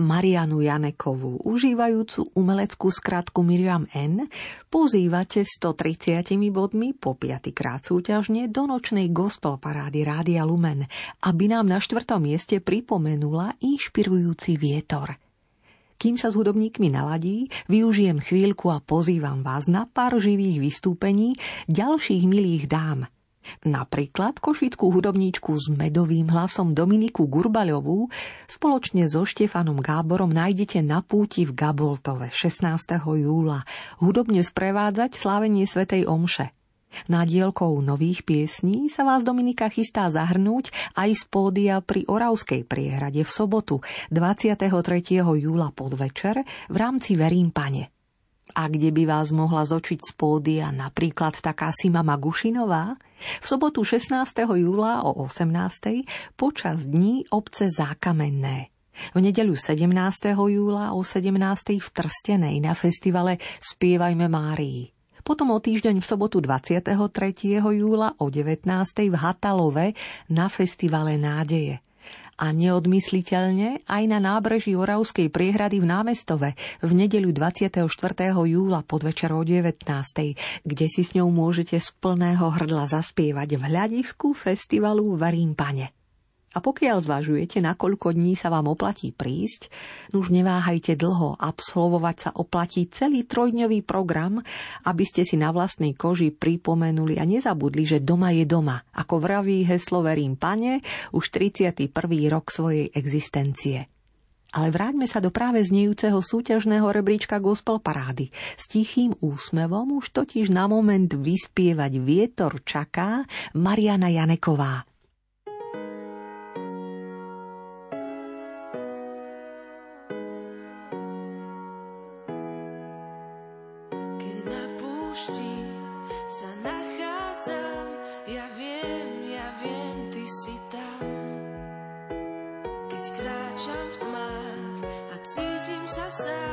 Marianu Janekovú, užívajúcu umeleckú skratku Miriam N, pozývate 130 bodmi po piatýkrát súťažne do nočnej gospel parády Rádia Lumen, aby nám na štvrtom mieste pripomenula inšpirujúci vietor. Kým sa s hudobníkmi naladí, využijem chvíľku a pozývam vás na pár živých vystúpení ďalších milých dám – Napríklad košickú hudobníčku s medovým hlasom Dominiku Gurbaľovú spoločne so Štefanom Gáborom nájdete na púti v Gaboltove 16. júla hudobne sprevádzať slávenie Svetej Omše. Na dielkou nových piesní sa vás Dominika chystá zahrnúť aj z pódia pri Oravskej priehrade v sobotu 23. júla podvečer v rámci Verím pane. A kde by vás mohla zočiť z pódia napríklad taká Sima Magušinová? V sobotu 16. júla o 18. počas dní obce Zákamenné. V nedeľu 17. júla o 17. v Trstenej na festivale Spievajme Márii. Potom o týždeň v sobotu 23. júla o 19. v Hatalove na festivale Nádeje a neodmysliteľne aj na nábreží Oravskej priehrady v Námestove v nedeľu 24. júla podvečer o 19. kde si s ňou môžete z plného hrdla zaspievať v hľadisku festivalu Varím pane. A pokiaľ zvažujete, na koľko dní sa vám oplatí prísť, už neváhajte dlho absolvovať sa oplatí celý trojdňový program, aby ste si na vlastnej koži pripomenuli a nezabudli, že doma je doma, ako vraví heslo Verím pane, už 31. rok svojej existencie. Ale vráťme sa do práve znejúceho súťažného rebríčka gospel parády. S tichým úsmevom už totiž na moment vyspievať Vietor čaká Mariana Janeková. side.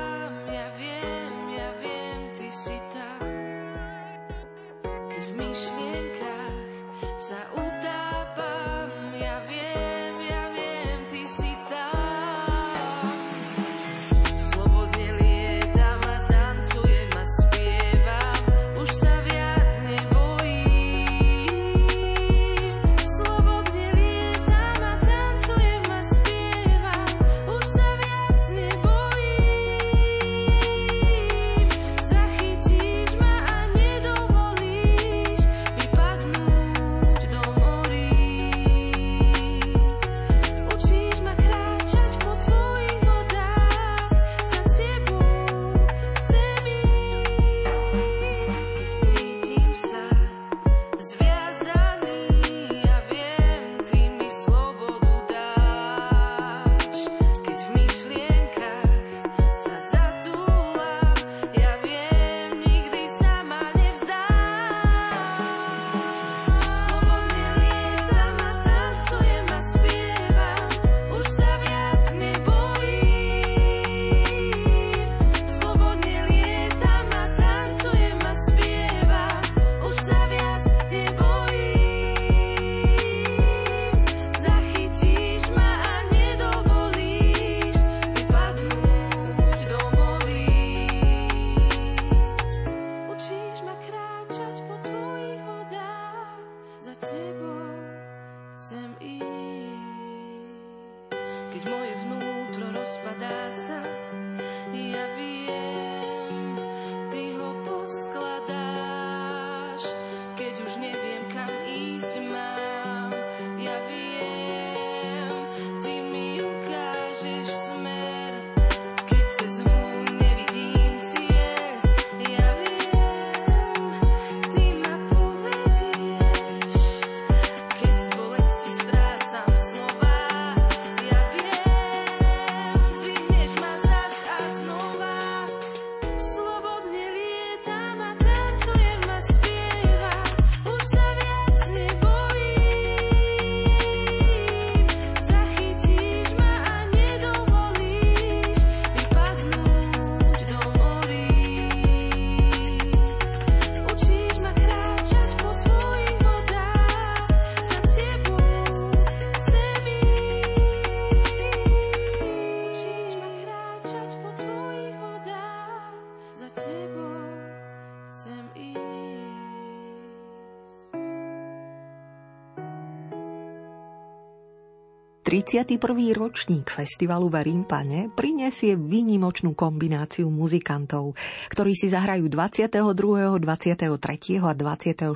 31. ročník festivalu Verím pane prinesie výnimočnú kombináciu muzikantov, ktorí si zahrajú 22., 23. a 24.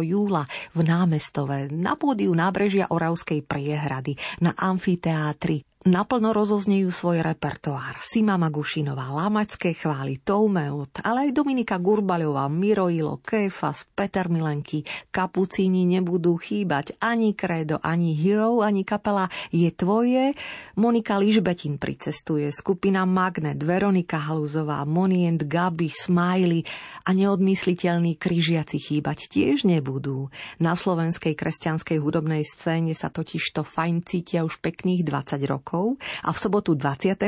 júla v námestove na pódiu nábrežia Oravskej priehrady na amfiteátri naplno rozoznejú svoj repertoár. Sima Magušinová, Lamačské chvály, Toumeot, ale aj Dominika Gurbaľová, Miroilo, Kéfas, Peter Milenky, Kapucíni nebudú chýbať ani Kredo, ani Hero, ani kapela Je tvoje. Monika Ližbetin pricestuje, skupina Magnet, Veronika Haluzová, Monient, Gabi, Smiley a neodmysliteľní kryžiaci chýbať tiež nebudú. Na slovenskej kresťanskej hudobnej scéne sa totiž to fajn cítia už pekných 20 rokov rokov a v sobotu 23.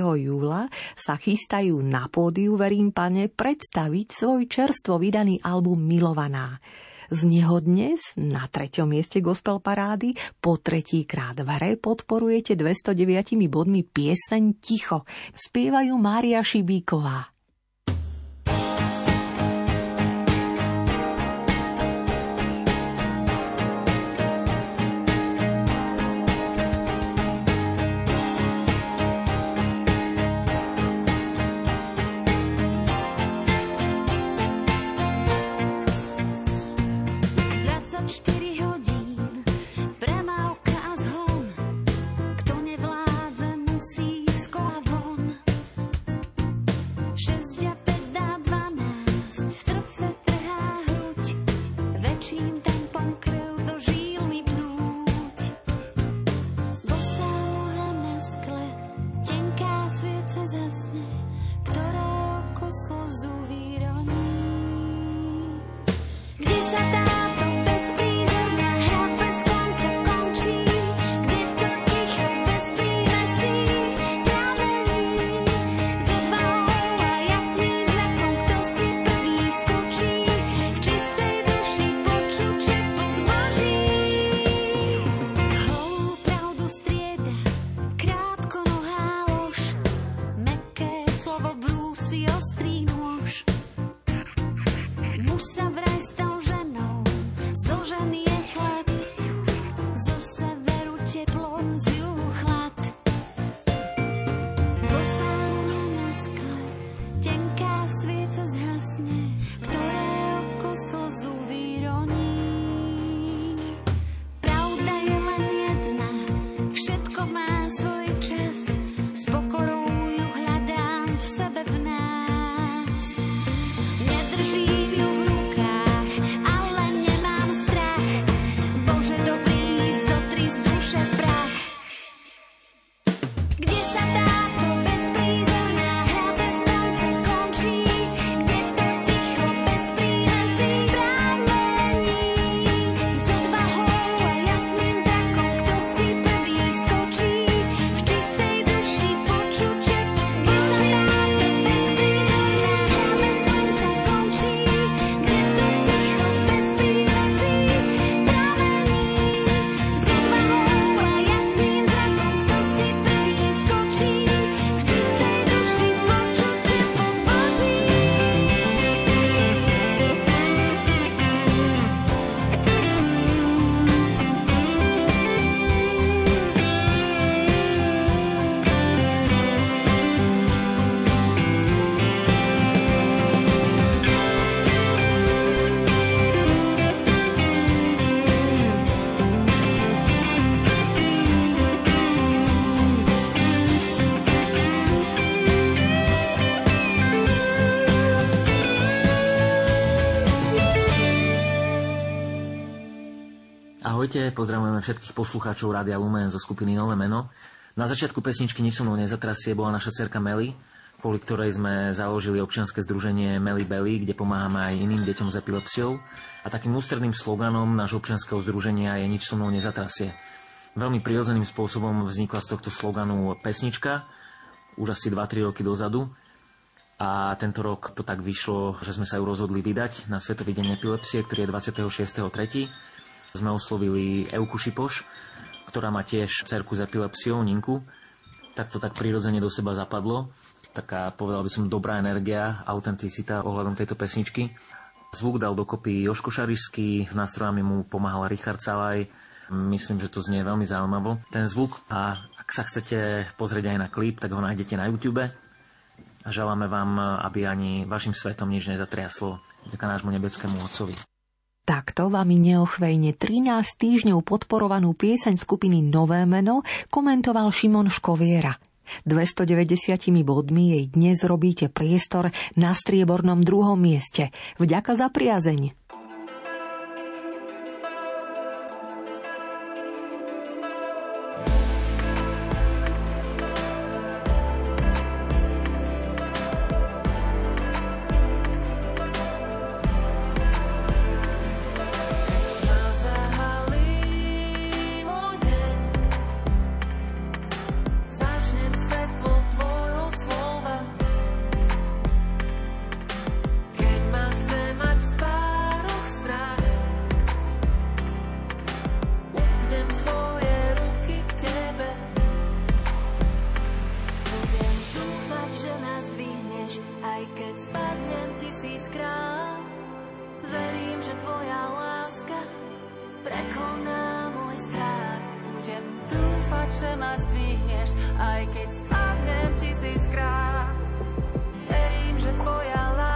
júla sa chystajú na pódiu Verím pane predstaviť svoj čerstvo vydaný album Milovaná. Z neho dnes na treťom mieste gospel parády po tretí krát v hre podporujete 209 bodmi pieseň Ticho. Spievajú Mária Šibíková. Ahojte, pozdravujeme všetkých poslucháčov Rádia Lumen zo skupiny Nové meno. Na začiatku pesničky Nič so mnou nezatrasie bola naša cerka Meli, kvôli ktorej sme založili občianske združenie Meli Belly, kde pomáhame aj iným deťom s epilepsiou. A takým ústredným sloganom nášho občianského združenia je Nič so mnou nezatrasie. Veľmi prirodzeným spôsobom vznikla z tohto sloganu pesnička, už asi 2-3 roky dozadu. A tento rok to tak vyšlo, že sme sa ju rozhodli vydať na Svetový deň epilepsie, ktorý je 26.3 sme oslovili Euku Šipoš, ktorá má tiež cerku s epilepsiou, Ninku. Tak to tak prirodzene do seba zapadlo. Taká, povedal by som, dobrá energia, autenticita ohľadom tejto pesničky. Zvuk dal dokopy Joško Šarišský, s nástrojami mu pomáhal Richard Salaj. Myslím, že to znie veľmi zaujímavo, ten zvuk. A ak sa chcete pozrieť aj na klip, tak ho nájdete na YouTube. A želáme vám, aby ani vašim svetom nič nezatriaslo. Ďaká nášmu nebeskému Otcovi. Takto vami neochvejne 13 týždňov podporovanú pieseň skupiny Nové meno komentoval Šimon Škoviera. 290 bodmi jej dnes robíte priestor na striebornom druhom mieste. Vďaka za priazeň. aj keď spadnem tisíckrát. Verím, že tvoja láska prekoná môj strach. Budem dúfať, že ma zdvihneš, aj keď spadnem tisíckrát. Verím, že tvoja láska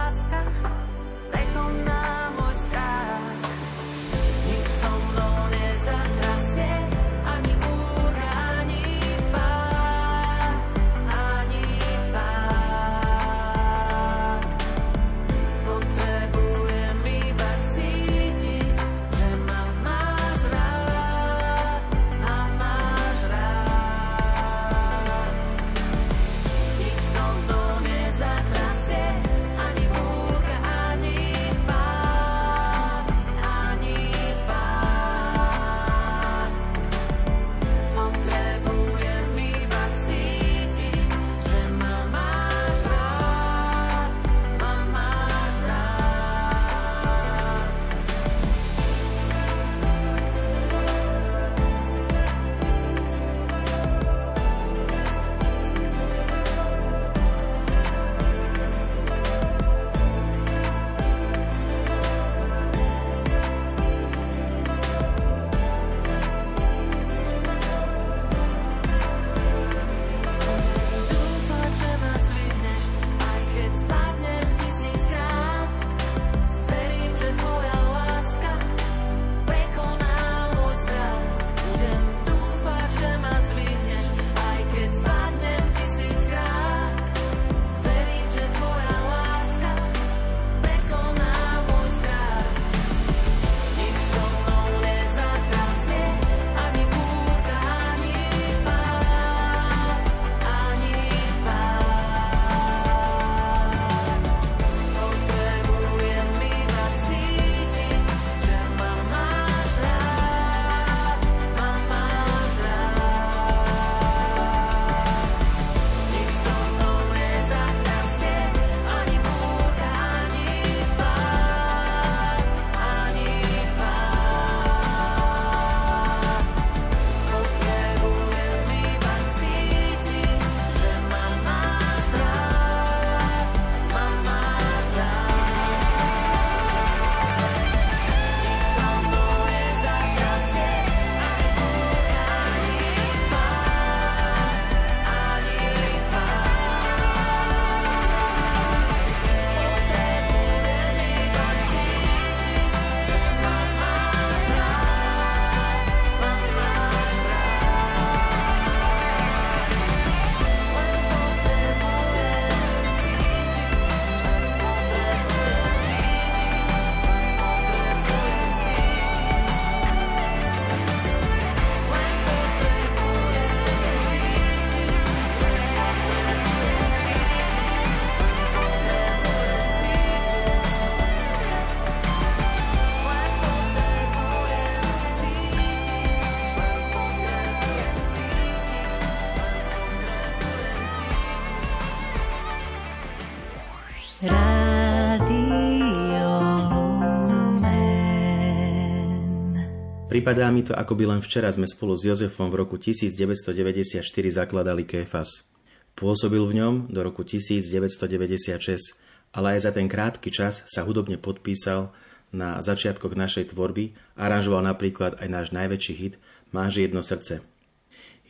Pripadá mi to, ako by len včera sme spolu s Jozefom v roku 1994 zakladali Kéfas. Pôsobil v ňom do roku 1996, ale aj za ten krátky čas sa hudobne podpísal na začiatkoch našej tvorby, aranžoval napríklad aj náš najväčší hit Máš jedno srdce.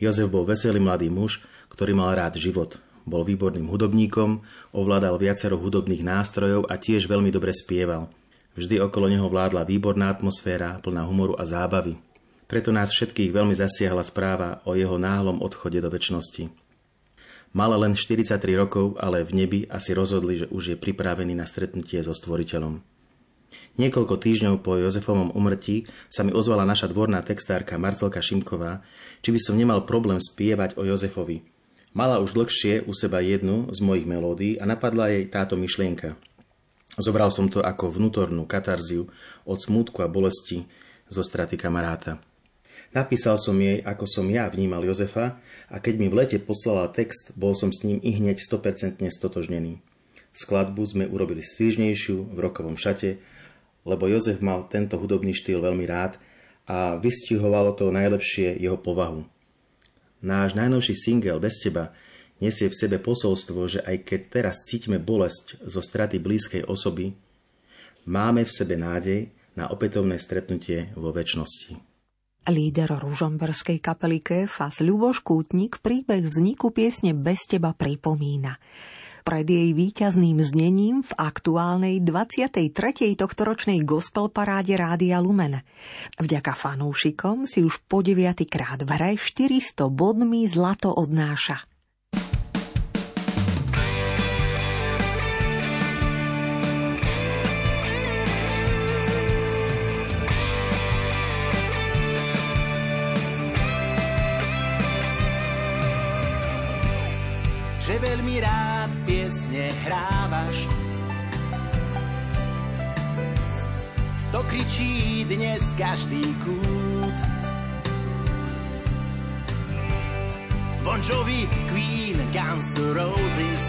Jozef bol veselý mladý muž, ktorý mal rád život. Bol výborným hudobníkom, ovládal viacero hudobných nástrojov a tiež veľmi dobre spieval – Vždy okolo neho vládla výborná atmosféra, plná humoru a zábavy. Preto nás všetkých veľmi zasiahla správa o jeho náhlom odchode do väčšnosti. Mal len 43 rokov, ale v nebi asi rozhodli, že už je pripravený na stretnutie so stvoriteľom. Niekoľko týždňov po Jozefovom umrtí sa mi ozvala naša dvorná textárka Marcelka Šimková, či by som nemal problém spievať o Jozefovi. Mala už dlhšie u seba jednu z mojich melódií a napadla jej táto myšlienka – Zobral som to ako vnútornú katarziu od smútku a bolesti zo straty kamaráta. Napísal som jej, ako som ja vnímal Jozefa a keď mi v lete poslala text, bol som s ním i hneď 100% stotožnený. Skladbu sme urobili stížnejšiu v rokovom šate, lebo Jozef mal tento hudobný štýl veľmi rád a vystihovalo to najlepšie jeho povahu. Náš najnovší single Bez teba nesie v sebe posolstvo, že aj keď teraz cítime bolesť zo straty blízkej osoby, máme v sebe nádej na opätovné stretnutie vo väčšnosti. Líder ružomberskej kapely Kéfas Ľuboš Kútnik príbeh vzniku piesne Bez teba pripomína. Pred jej víťazným znením v aktuálnej 23. tohtoročnej gospel paráde Rádia Lumen. Vďaka fanúšikom si už po deviatýkrát v hre 400 bodmi zlato odnáša. Že veľmi rád piesne hrávaš. To kričí dnes každý kút. Bon Jovi, Queen, Guns Roses.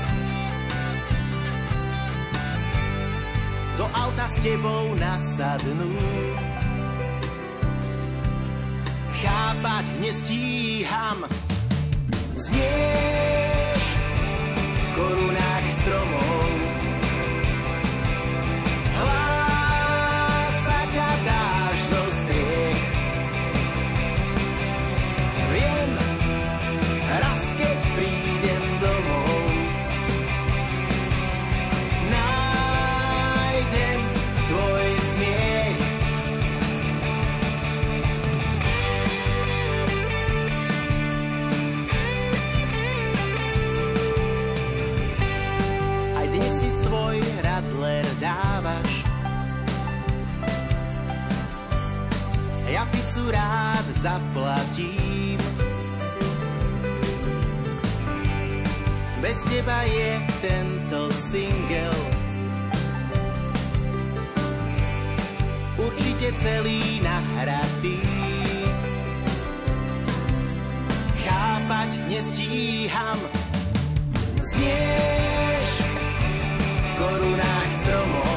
Do auta s tebou nasadnú. Chápať nestíham. Znieť korunách stromov. Zaplatím. Bez teba je tento single určite celý nahratý. Chápať nestíham, znieš korunách stromov.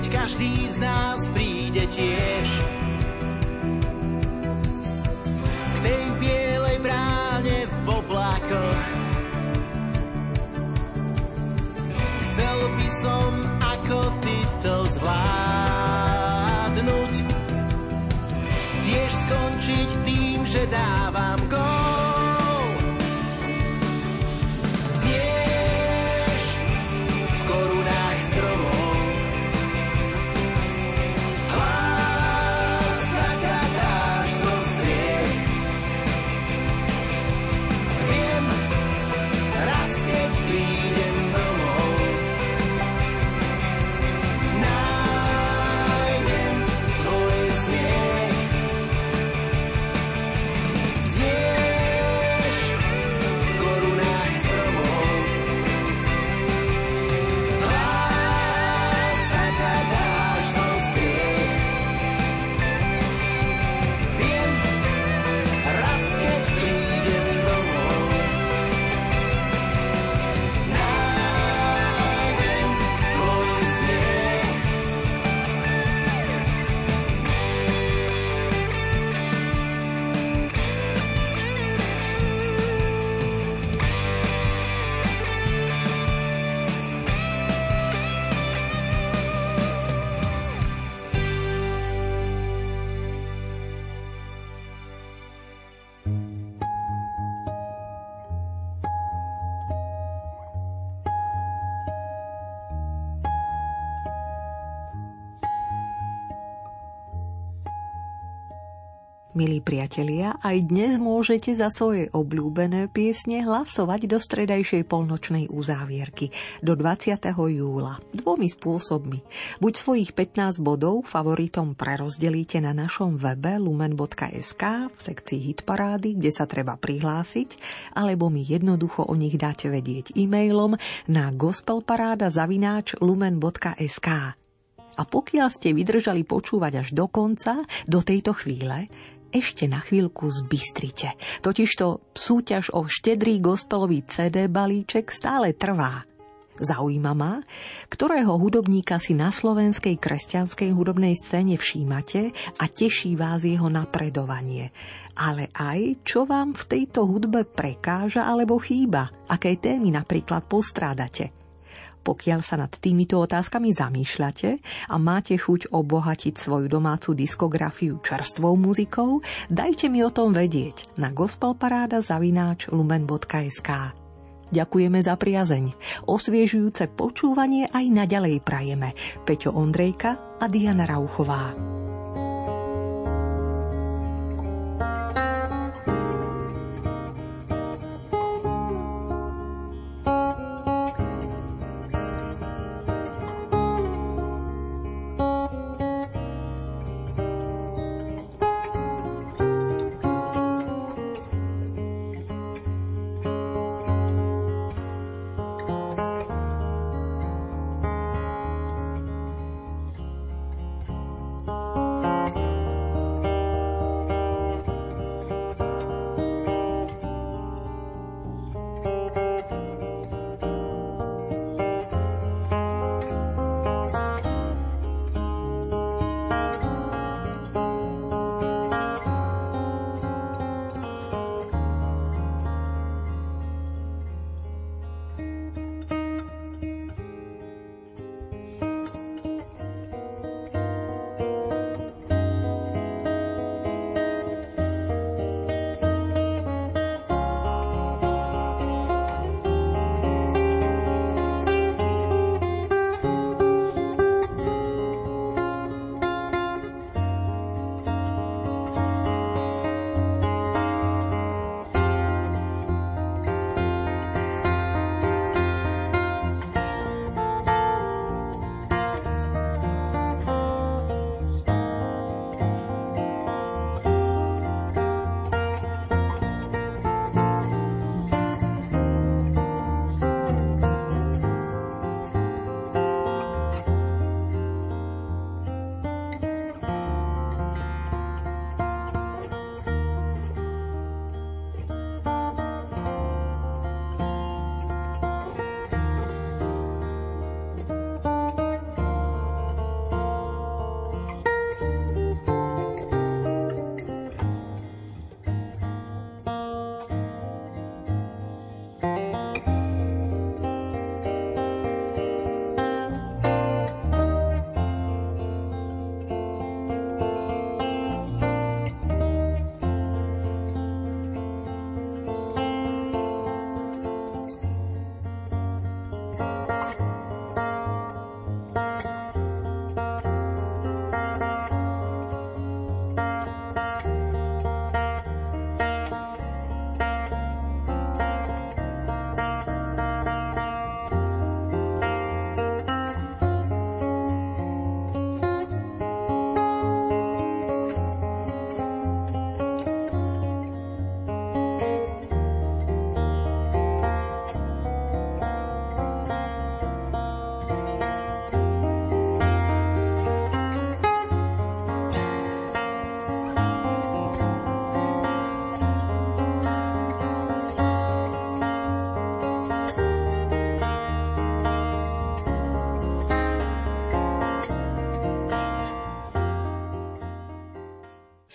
Veď každý z nás príde tiež tej bielej bráne v oblákoch. Chcel by som ako ty to zvládnuť. Tiež skončiť tým, že dávam Milí priatelia, aj dnes môžete za svoje obľúbené piesne hlasovať do stredajšej polnočnej uzávierky do 20. júla dvomi spôsobmi. Buď svojich 15 bodov favoritom prerozdelíte na našom webe lumen.sk v sekcii hitparády, kde sa treba prihlásiť, alebo mi jednoducho o nich dáte vedieť e-mailom na gospelparáda lumen.sk. A pokiaľ ste vydržali počúvať až do konca, do tejto chvíle, ešte na chvíľku zbystrite. Totižto súťaž o štedrý gospelový CD balíček stále trvá. Zaujíma ma, ktorého hudobníka si na slovenskej kresťanskej hudobnej scéne všímate a teší vás jeho napredovanie. Ale aj, čo vám v tejto hudbe prekáža alebo chýba, aké témy napríklad postrádate – pokiaľ sa nad týmito otázkami zamýšľate a máte chuť obohatiť svoju domácu diskografiu čerstvou muzikou, dajte mi o tom vedieť na gospelparáda zavináč lumen.sk. Ďakujeme za priazeň. Osviežujúce počúvanie aj naďalej prajeme. Peťo Ondrejka a Diana Rauchová.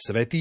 Svetý